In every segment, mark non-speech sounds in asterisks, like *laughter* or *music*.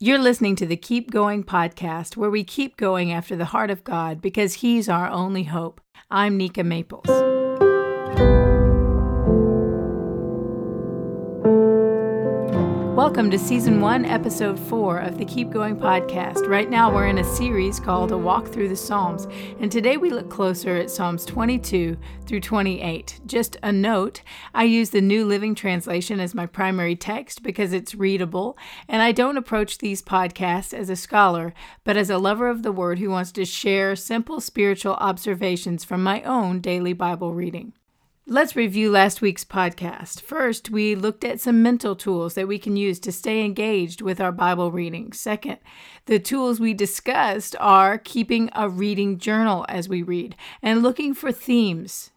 You're listening to the Keep Going podcast, where we keep going after the heart of God because He's our only hope. I'm Nika Maples. Welcome to Season 1, Episode 4 of the Keep Going podcast. Right now, we're in a series called A Walk Through the Psalms, and today we look closer at Psalms 22 through 28. Just a note I use the New Living Translation as my primary text because it's readable, and I don't approach these podcasts as a scholar, but as a lover of the Word who wants to share simple spiritual observations from my own daily Bible reading. Let's review last week's podcast. First, we looked at some mental tools that we can use to stay engaged with our Bible reading. Second, the tools we discussed are keeping a reading journal as we read and looking for themes.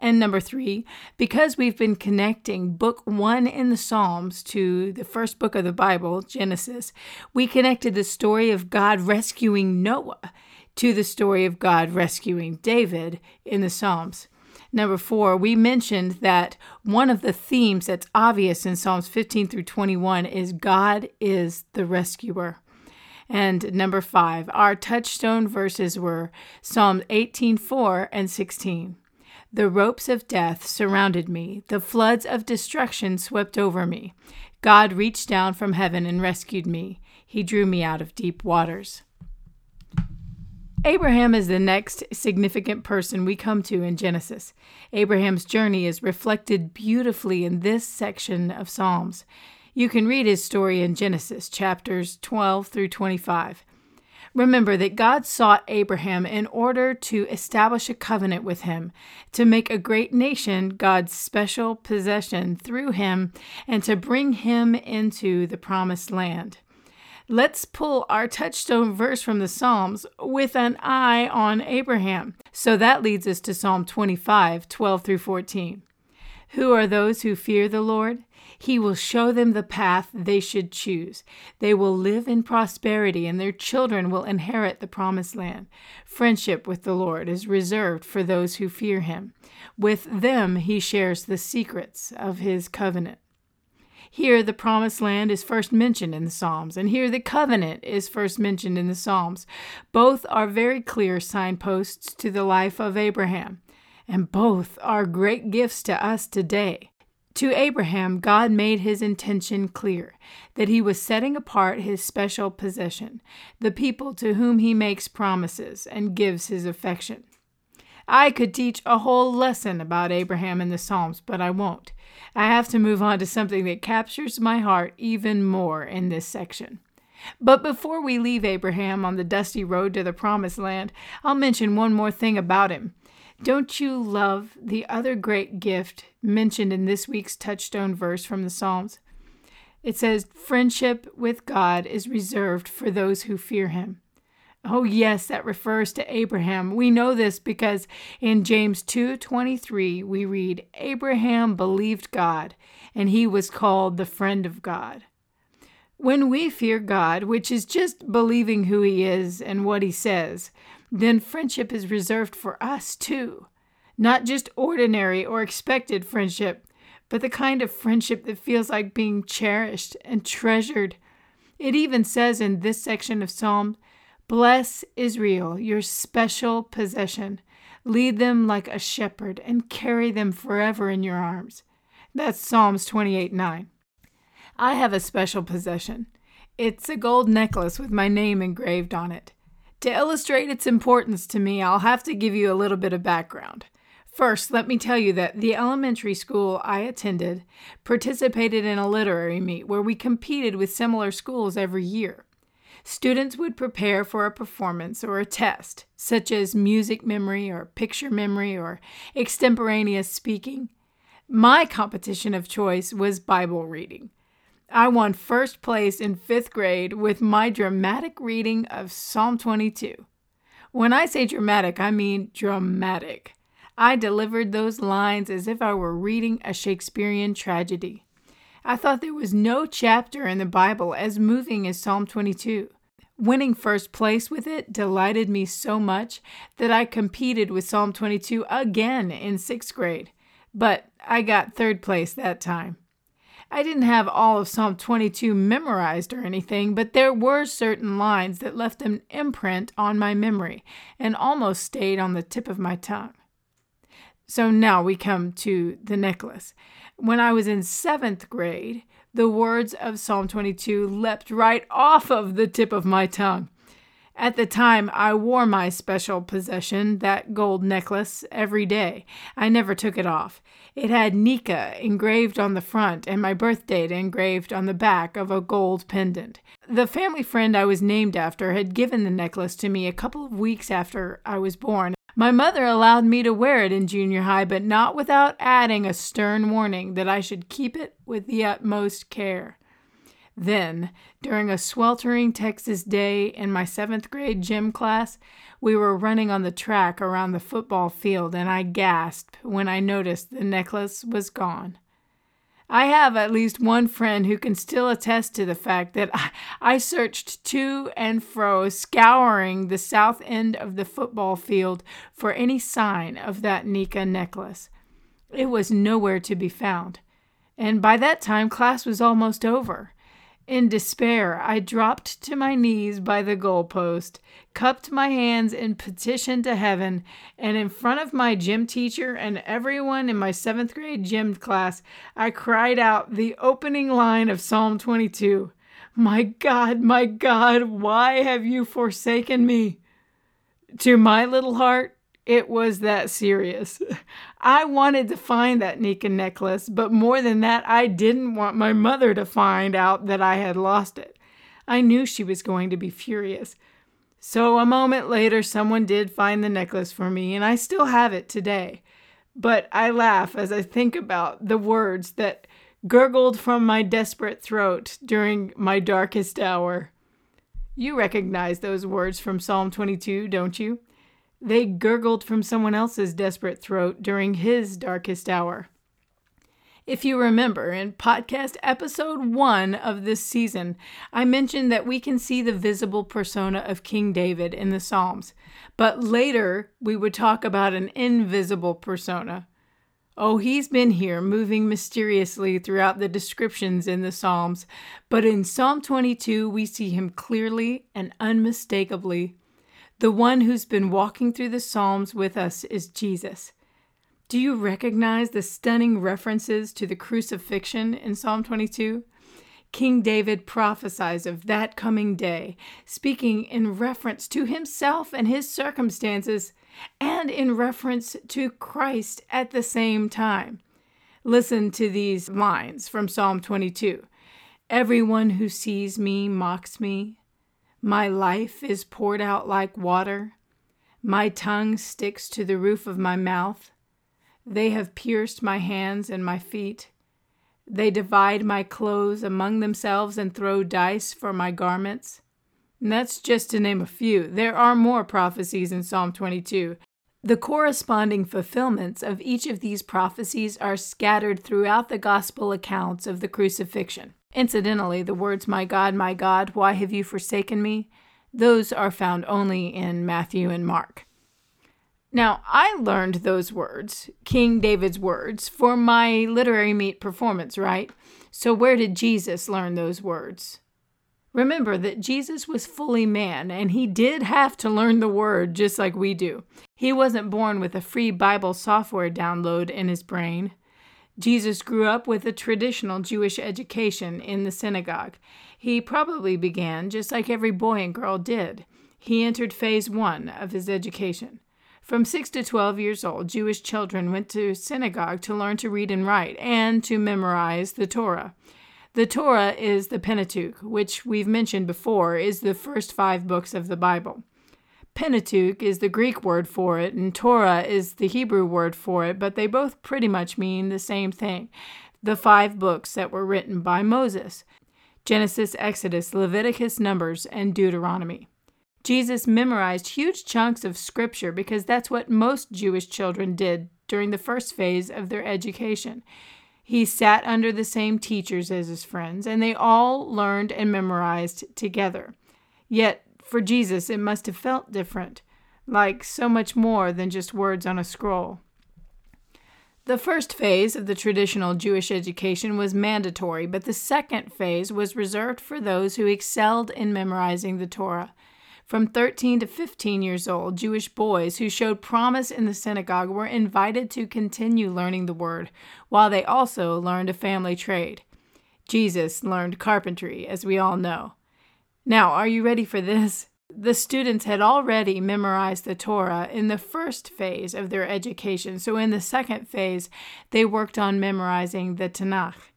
And number three, because we've been connecting book one in the Psalms to the first book of the Bible, Genesis, we connected the story of God rescuing Noah to the story of God rescuing David in the Psalms. Number four, we mentioned that one of the themes that's obvious in Psalms 15 through 21 is God is the rescuer. And number five, our touchstone verses were Psalm 18:4 and 16. The ropes of death surrounded me, the floods of destruction swept over me. God reached down from heaven and rescued me. He drew me out of deep waters. Abraham is the next significant person we come to in Genesis. Abraham's journey is reflected beautifully in this section of Psalms. You can read his story in Genesis chapters 12 through 25. Remember that God sought Abraham in order to establish a covenant with him, to make a great nation God's special possession through him, and to bring him into the promised land. Let's pull our touchstone verse from the Psalms with an eye on Abraham. So that leads us to Psalm 25, 12 through 14. Who are those who fear the Lord? He will show them the path they should choose. They will live in prosperity, and their children will inherit the promised land. Friendship with the Lord is reserved for those who fear him. With them he shares the secrets of his covenant. Here, the promised land is first mentioned in the Psalms, and here, the covenant is first mentioned in the Psalms. Both are very clear signposts to the life of Abraham, and both are great gifts to us today. To Abraham, God made his intention clear that he was setting apart his special possession, the people to whom he makes promises and gives his affection. I could teach a whole lesson about Abraham in the Psalms, but I won't. I have to move on to something that captures my heart even more in this section. But before we leave Abraham on the dusty road to the promised land, I'll mention one more thing about him. Don't you love the other great gift mentioned in this week's touchstone verse from the Psalms? It says, Friendship with God is reserved for those who fear him. Oh yes, that refers to Abraham. We know this because in James 2:23 we read Abraham believed God and he was called the friend of God. When we fear God, which is just believing who he is and what he says, then friendship is reserved for us too. Not just ordinary or expected friendship, but the kind of friendship that feels like being cherished and treasured. It even says in this section of Psalm Bless Israel, your special possession. Lead them like a shepherd and carry them forever in your arms. That's Psalms 28 9. I have a special possession. It's a gold necklace with my name engraved on it. To illustrate its importance to me, I'll have to give you a little bit of background. First, let me tell you that the elementary school I attended participated in a literary meet where we competed with similar schools every year students would prepare for a performance or a test, such as music memory or picture memory or extemporaneous speaking. My competition of choice was Bible reading. I won first place in fifth grade with my dramatic reading of Psalm 22. When I say dramatic, I mean dramatic. I delivered those lines as if I were reading a Shakespearean tragedy. I thought there was no chapter in the Bible as moving as Psalm 22. Winning first place with it delighted me so much that I competed with Psalm 22 again in sixth grade, but I got third place that time. I didn't have all of Psalm 22 memorized or anything, but there were certain lines that left an imprint on my memory and almost stayed on the tip of my tongue. So now we come to the necklace. When I was in seventh grade, the words of Psalm 22 leapt right off of the tip of my tongue. At the time, I wore my special possession, that gold necklace, every day. I never took it off. It had Nika engraved on the front and my birth date engraved on the back of a gold pendant. The family friend I was named after had given the necklace to me a couple of weeks after I was born. My mother allowed me to wear it in junior high, but not without adding a stern warning that I should keep it with the utmost care. Then, during a sweltering Texas day in my seventh grade gym class, we were running on the track around the football field, and I gasped when I noticed the necklace was gone. I have at least one friend who can still attest to the fact that I, searched to and fro, scouring the south end of the football field for any sign of that Nika necklace. It was nowhere to be found, and by that time class was almost over. In despair, I dropped to my knees by the goalpost, cupped my hands in petition to heaven, and in front of my gym teacher and everyone in my seventh grade gym class, I cried out the opening line of Psalm 22 My God, my God, why have you forsaken me? To my little heart, it was that serious. *laughs* I wanted to find that Nika necklace, but more than that, I didn't want my mother to find out that I had lost it. I knew she was going to be furious. So a moment later, someone did find the necklace for me, and I still have it today. But I laugh as I think about the words that gurgled from my desperate throat during my darkest hour. You recognize those words from Psalm 22, don't you? They gurgled from someone else's desperate throat during his darkest hour. If you remember, in podcast episode one of this season, I mentioned that we can see the visible persona of King David in the Psalms, but later we would talk about an invisible persona. Oh, he's been here, moving mysteriously throughout the descriptions in the Psalms, but in Psalm 22 we see him clearly and unmistakably. The one who's been walking through the Psalms with us is Jesus. Do you recognize the stunning references to the crucifixion in Psalm 22? King David prophesies of that coming day, speaking in reference to himself and his circumstances, and in reference to Christ at the same time. Listen to these lines from Psalm 22 Everyone who sees me mocks me. My life is poured out like water. My tongue sticks to the roof of my mouth. They have pierced my hands and my feet. They divide my clothes among themselves and throw dice for my garments. And that's just to name a few. There are more prophecies in Psalm 22. The corresponding fulfillments of each of these prophecies are scattered throughout the gospel accounts of the crucifixion. Incidentally, the words, My God, my God, why have you forsaken me? Those are found only in Matthew and Mark. Now, I learned those words, King David's words, for my literary meet performance, right? So, where did Jesus learn those words? Remember that Jesus was fully man, and he did have to learn the word just like we do. He wasn't born with a free Bible software download in his brain. Jesus grew up with a traditional Jewish education in the synagogue. He probably began just like every boy and girl did. He entered phase one of his education. From 6 to 12 years old, Jewish children went to synagogue to learn to read and write and to memorize the Torah. The Torah is the Pentateuch, which we've mentioned before is the first five books of the Bible. Pentateuch is the Greek word for it, and Torah is the Hebrew word for it, but they both pretty much mean the same thing the five books that were written by Moses Genesis, Exodus, Leviticus, Numbers, and Deuteronomy. Jesus memorized huge chunks of scripture because that's what most Jewish children did during the first phase of their education. He sat under the same teachers as his friends, and they all learned and memorized together. Yet for Jesus, it must have felt different, like so much more than just words on a scroll. The first phase of the traditional Jewish education was mandatory, but the second phase was reserved for those who excelled in memorizing the Torah. From 13 to 15 years old, Jewish boys who showed promise in the synagogue were invited to continue learning the word, while they also learned a family trade. Jesus learned carpentry, as we all know. Now, are you ready for this? The students had already memorized the Torah in the first phase of their education, so in the second phase, they worked on memorizing the Tanakh.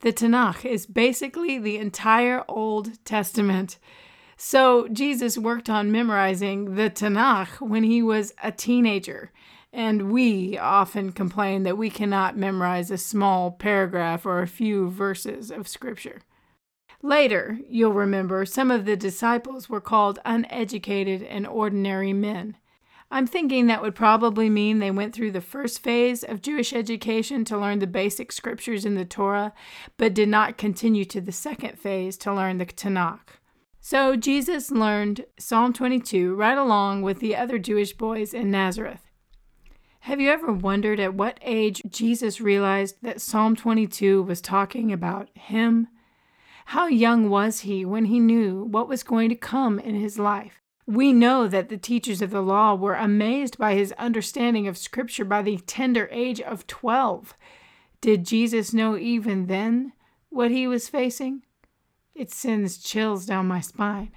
The Tanakh is basically the entire Old Testament. So Jesus worked on memorizing the Tanakh when he was a teenager. And we often complain that we cannot memorize a small paragraph or a few verses of Scripture. Later, you'll remember, some of the disciples were called uneducated and ordinary men. I'm thinking that would probably mean they went through the first phase of Jewish education to learn the basic scriptures in the Torah, but did not continue to the second phase to learn the Tanakh. So Jesus learned Psalm 22 right along with the other Jewish boys in Nazareth. Have you ever wondered at what age Jesus realized that Psalm 22 was talking about him? How young was he when he knew what was going to come in his life? We know that the teachers of the law were amazed by his understanding of Scripture by the tender age of 12. Did Jesus know even then what he was facing? It sends chills down my spine.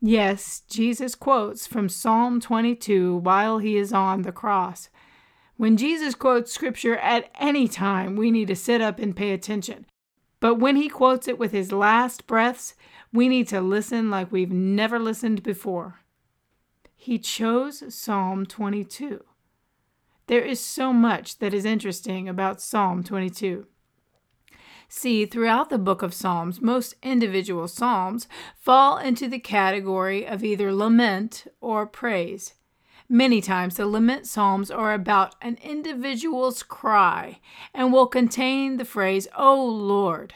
Yes, Jesus quotes from Psalm 22 while he is on the cross. When Jesus quotes scripture at any time, we need to sit up and pay attention. But when he quotes it with his last breaths, we need to listen like we've never listened before. He chose Psalm 22. There is so much that is interesting about Psalm 22. See, throughout the book of Psalms, most individual psalms fall into the category of either lament or praise. Many times, the lament psalms are about an individual's cry and will contain the phrase, O Lord.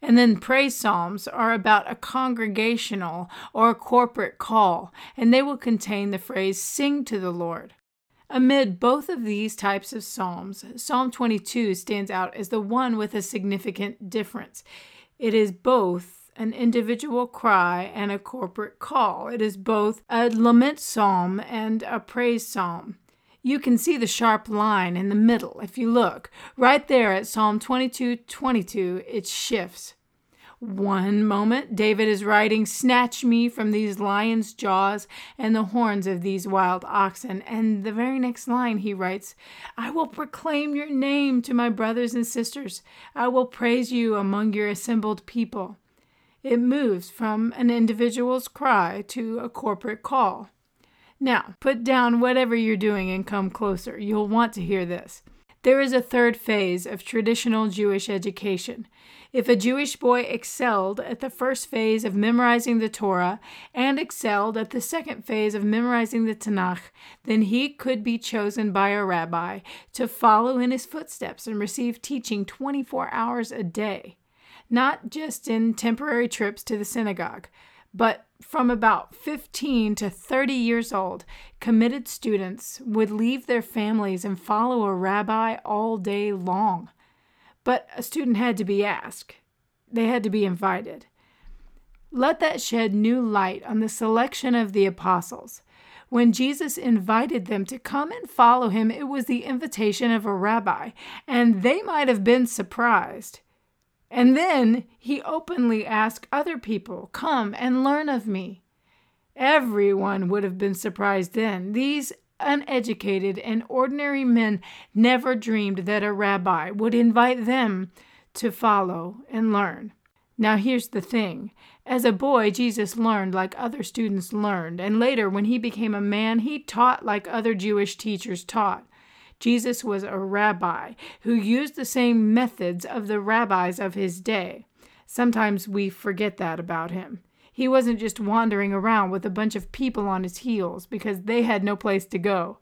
And then praise psalms are about a congregational or a corporate call, and they will contain the phrase, Sing to the Lord. Amid both of these types of psalms, Psalm 22 stands out as the one with a significant difference. It is both an individual cry and a corporate call. It is both a lament psalm and a praise psalm. You can see the sharp line in the middle if you look. Right there at Psalm 22 22, it shifts. One moment, David is writing, Snatch me from these lions' jaws and the horns of these wild oxen. And the very next line, he writes, I will proclaim your name to my brothers and sisters. I will praise you among your assembled people. It moves from an individual's cry to a corporate call. Now, put down whatever you're doing and come closer. You'll want to hear this. There is a third phase of traditional Jewish education. If a Jewish boy excelled at the first phase of memorizing the Torah and excelled at the second phase of memorizing the Tanakh, then he could be chosen by a rabbi to follow in his footsteps and receive teaching 24 hours a day not just in temporary trips to the synagogue, but from about 15 to 30 years old, committed students would leave their families and follow a rabbi all day long. But a student had to be asked, they had to be invited. Let that shed new light on the selection of the apostles. When Jesus invited them to come and follow him, it was the invitation of a rabbi, and they might have been surprised. And then he openly asked other people, Come and learn of me. Everyone would have been surprised then. These uneducated and ordinary men never dreamed that a rabbi would invite them to follow and learn. Now, here's the thing. As a boy, Jesus learned like other students learned, and later, when he became a man, he taught like other Jewish teachers taught. Jesus was a rabbi who used the same methods of the rabbis of his day. Sometimes we forget that about him. He wasn't just wandering around with a bunch of people on his heels because they had no place to go.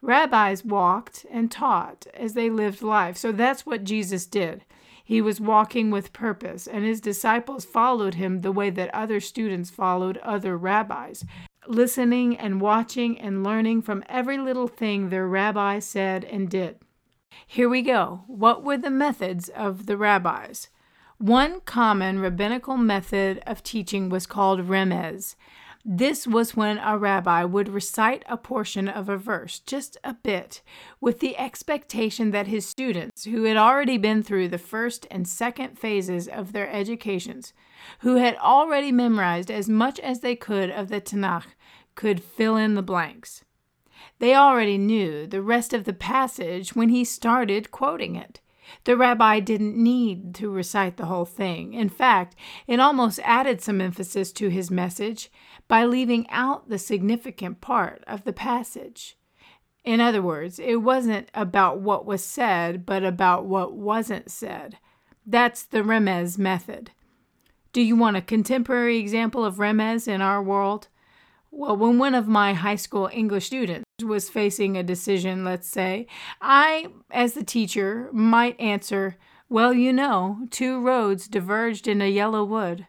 Rabbis walked and taught as they lived life, so that's what Jesus did. He was walking with purpose, and his disciples followed him the way that other students followed other rabbis listening and watching and learning from every little thing their rabbi said and did. Here we go. What were the methods of the rabbis? One common rabbinical method of teaching was called remez. This was when a rabbi would recite a portion of a verse, just a bit, with the expectation that his students, who had already been through the first and second phases of their educations, who had already memorized as much as they could of the Tanakh, could fill in the blanks. They already knew the rest of the passage when he started quoting it. The rabbi didn't need to recite the whole thing. In fact, it almost added some emphasis to his message by leaving out the significant part of the passage. In other words, it wasn't about what was said, but about what wasn't said. That's the Remez method. Do you want a contemporary example of Remez in our world? Well, when one of my high school English students was facing a decision, let's say, I, as the teacher, might answer, Well, you know, two roads diverged in a yellow wood.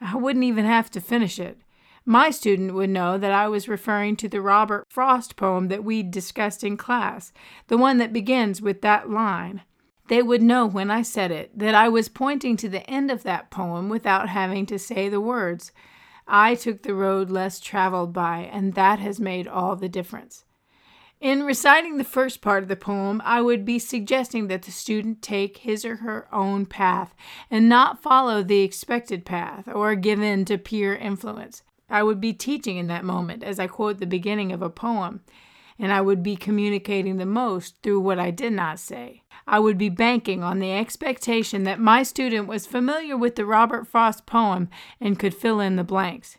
I wouldn't even have to finish it. My student would know that I was referring to the Robert Frost poem that we discussed in class, the one that begins with that line. They would know when I said it that I was pointing to the end of that poem without having to say the words. I took the road less traveled by, and that has made all the difference. In reciting the first part of the poem, I would be suggesting that the student take his or her own path and not follow the expected path or give in to peer influence. I would be teaching in that moment as I quote the beginning of a poem, and I would be communicating the most through what I did not say. I would be banking on the expectation that my student was familiar with the Robert Frost poem and could fill in the blanks.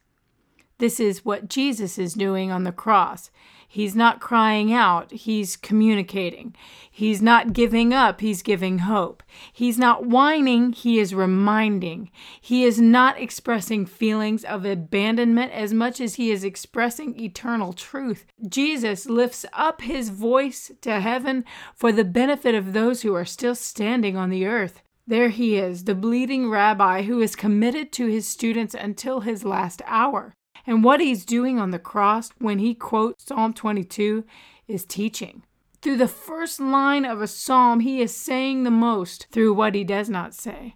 This is what Jesus is doing on the cross. He's not crying out, he's communicating. He's not giving up, he's giving hope. He's not whining, he is reminding. He is not expressing feelings of abandonment as much as he is expressing eternal truth. Jesus lifts up his voice to heaven for the benefit of those who are still standing on the earth. There he is, the bleeding rabbi who is committed to his students until his last hour. And what he's doing on the cross when he quotes Psalm 22 is teaching. Through the first line of a psalm, he is saying the most through what he does not say.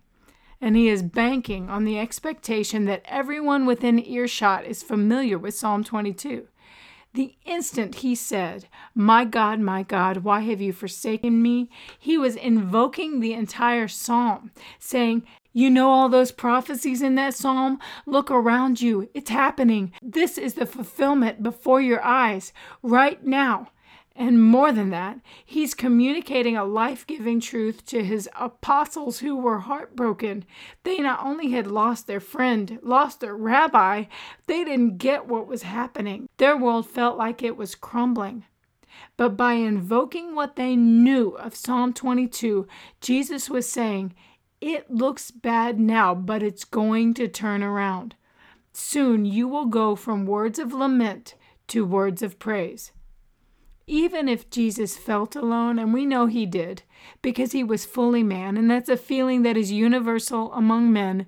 And he is banking on the expectation that everyone within earshot is familiar with Psalm 22. The instant he said, My God, my God, why have you forsaken me? He was invoking the entire psalm, saying, you know all those prophecies in that psalm? Look around you. It's happening. This is the fulfillment before your eyes right now. And more than that, he's communicating a life giving truth to his apostles who were heartbroken. They not only had lost their friend, lost their rabbi, they didn't get what was happening. Their world felt like it was crumbling. But by invoking what they knew of Psalm 22, Jesus was saying, it looks bad now, but it's going to turn around. Soon you will go from words of lament to words of praise. Even if Jesus felt alone, and we know he did, because he was fully man, and that's a feeling that is universal among men,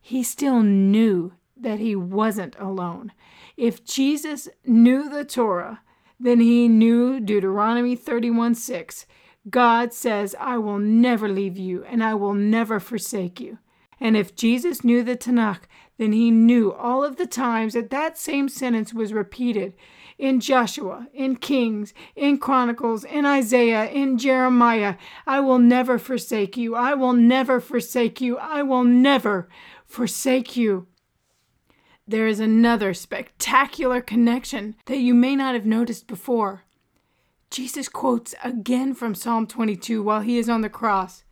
he still knew that he wasn't alone. If Jesus knew the Torah, then he knew Deuteronomy 31 6 God says, I will never leave you and I will never forsake you. And if Jesus knew the Tanakh, then he knew all of the times that that same sentence was repeated in Joshua, in Kings, in Chronicles, in Isaiah, in Jeremiah. I will never forsake you. I will never forsake you. I will never forsake you. There is another spectacular connection that you may not have noticed before. Jesus quotes again from Psalm 22 while he is on the cross.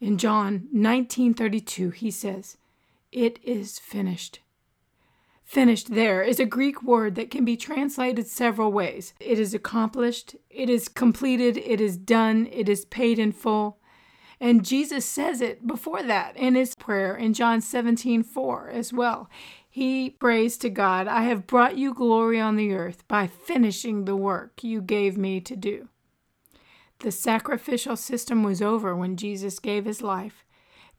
In John 19:32 he says, "It is finished." Finished there is a Greek word that can be translated several ways. It is accomplished, it is completed, it is done, it is paid in full. And Jesus says it before that in his prayer in John 17:4 as well. He prays to God, I have brought you glory on the earth by finishing the work you gave me to do. The sacrificial system was over when Jesus gave his life.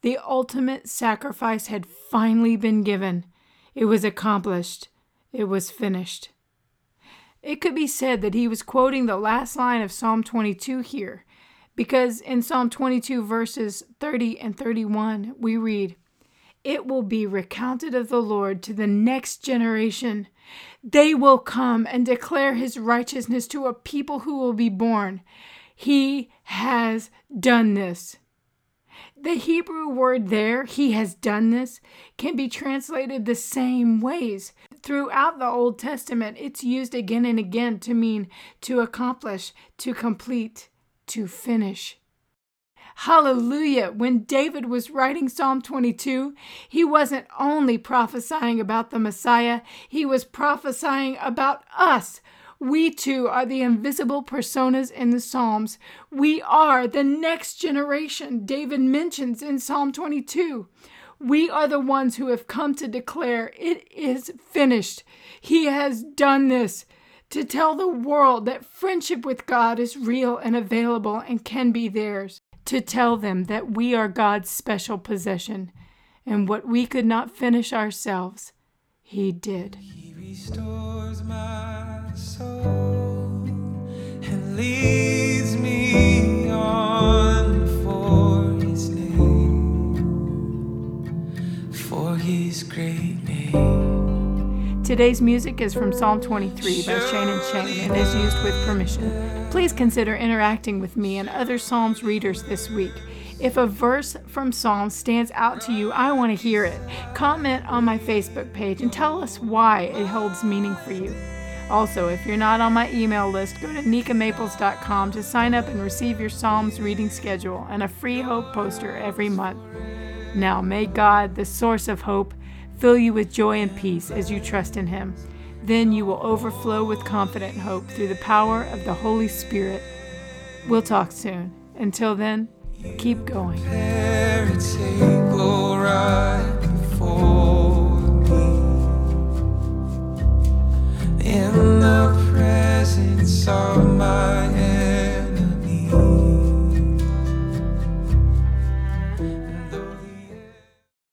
The ultimate sacrifice had finally been given. It was accomplished. It was finished. It could be said that he was quoting the last line of Psalm 22 here, Because in Psalm 22, verses 30 and 31, we read, It will be recounted of the Lord to the next generation. They will come and declare his righteousness to a people who will be born. He has done this. The Hebrew word there, he has done this, can be translated the same ways. Throughout the Old Testament, it's used again and again to mean to accomplish, to complete, to finish. Hallelujah. When David was writing Psalm 22, he wasn't only prophesying about the Messiah, he was prophesying about us we too are the invisible personas in the Psalms. We are the next generation David mentions in Psalm 22. We are the ones who have come to declare it is finished. He has done this to tell the world that friendship with God is real and available and can be theirs, to tell them that we are God's special possession, and what we could not finish ourselves, He did. He restores my soul and leads me on for his name, for his great name. Today's music is from Psalm 23 by Shane and Shane and is used with permission. Please consider interacting with me and other Psalms readers this week. If a verse from Psalm stands out to you, I want to hear it. Comment on my Facebook page and tell us why it holds meaning for you. Also, if you're not on my email list, go to nikamaples.com to sign up and receive your Psalms reading schedule and a free hope poster every month. Now, may God, the source of hope, fill you with joy and peace as you trust in Him. Then you will overflow with confident hope through the power of the Holy Spirit. We'll talk soon. Until then, Keep going. presence some my head.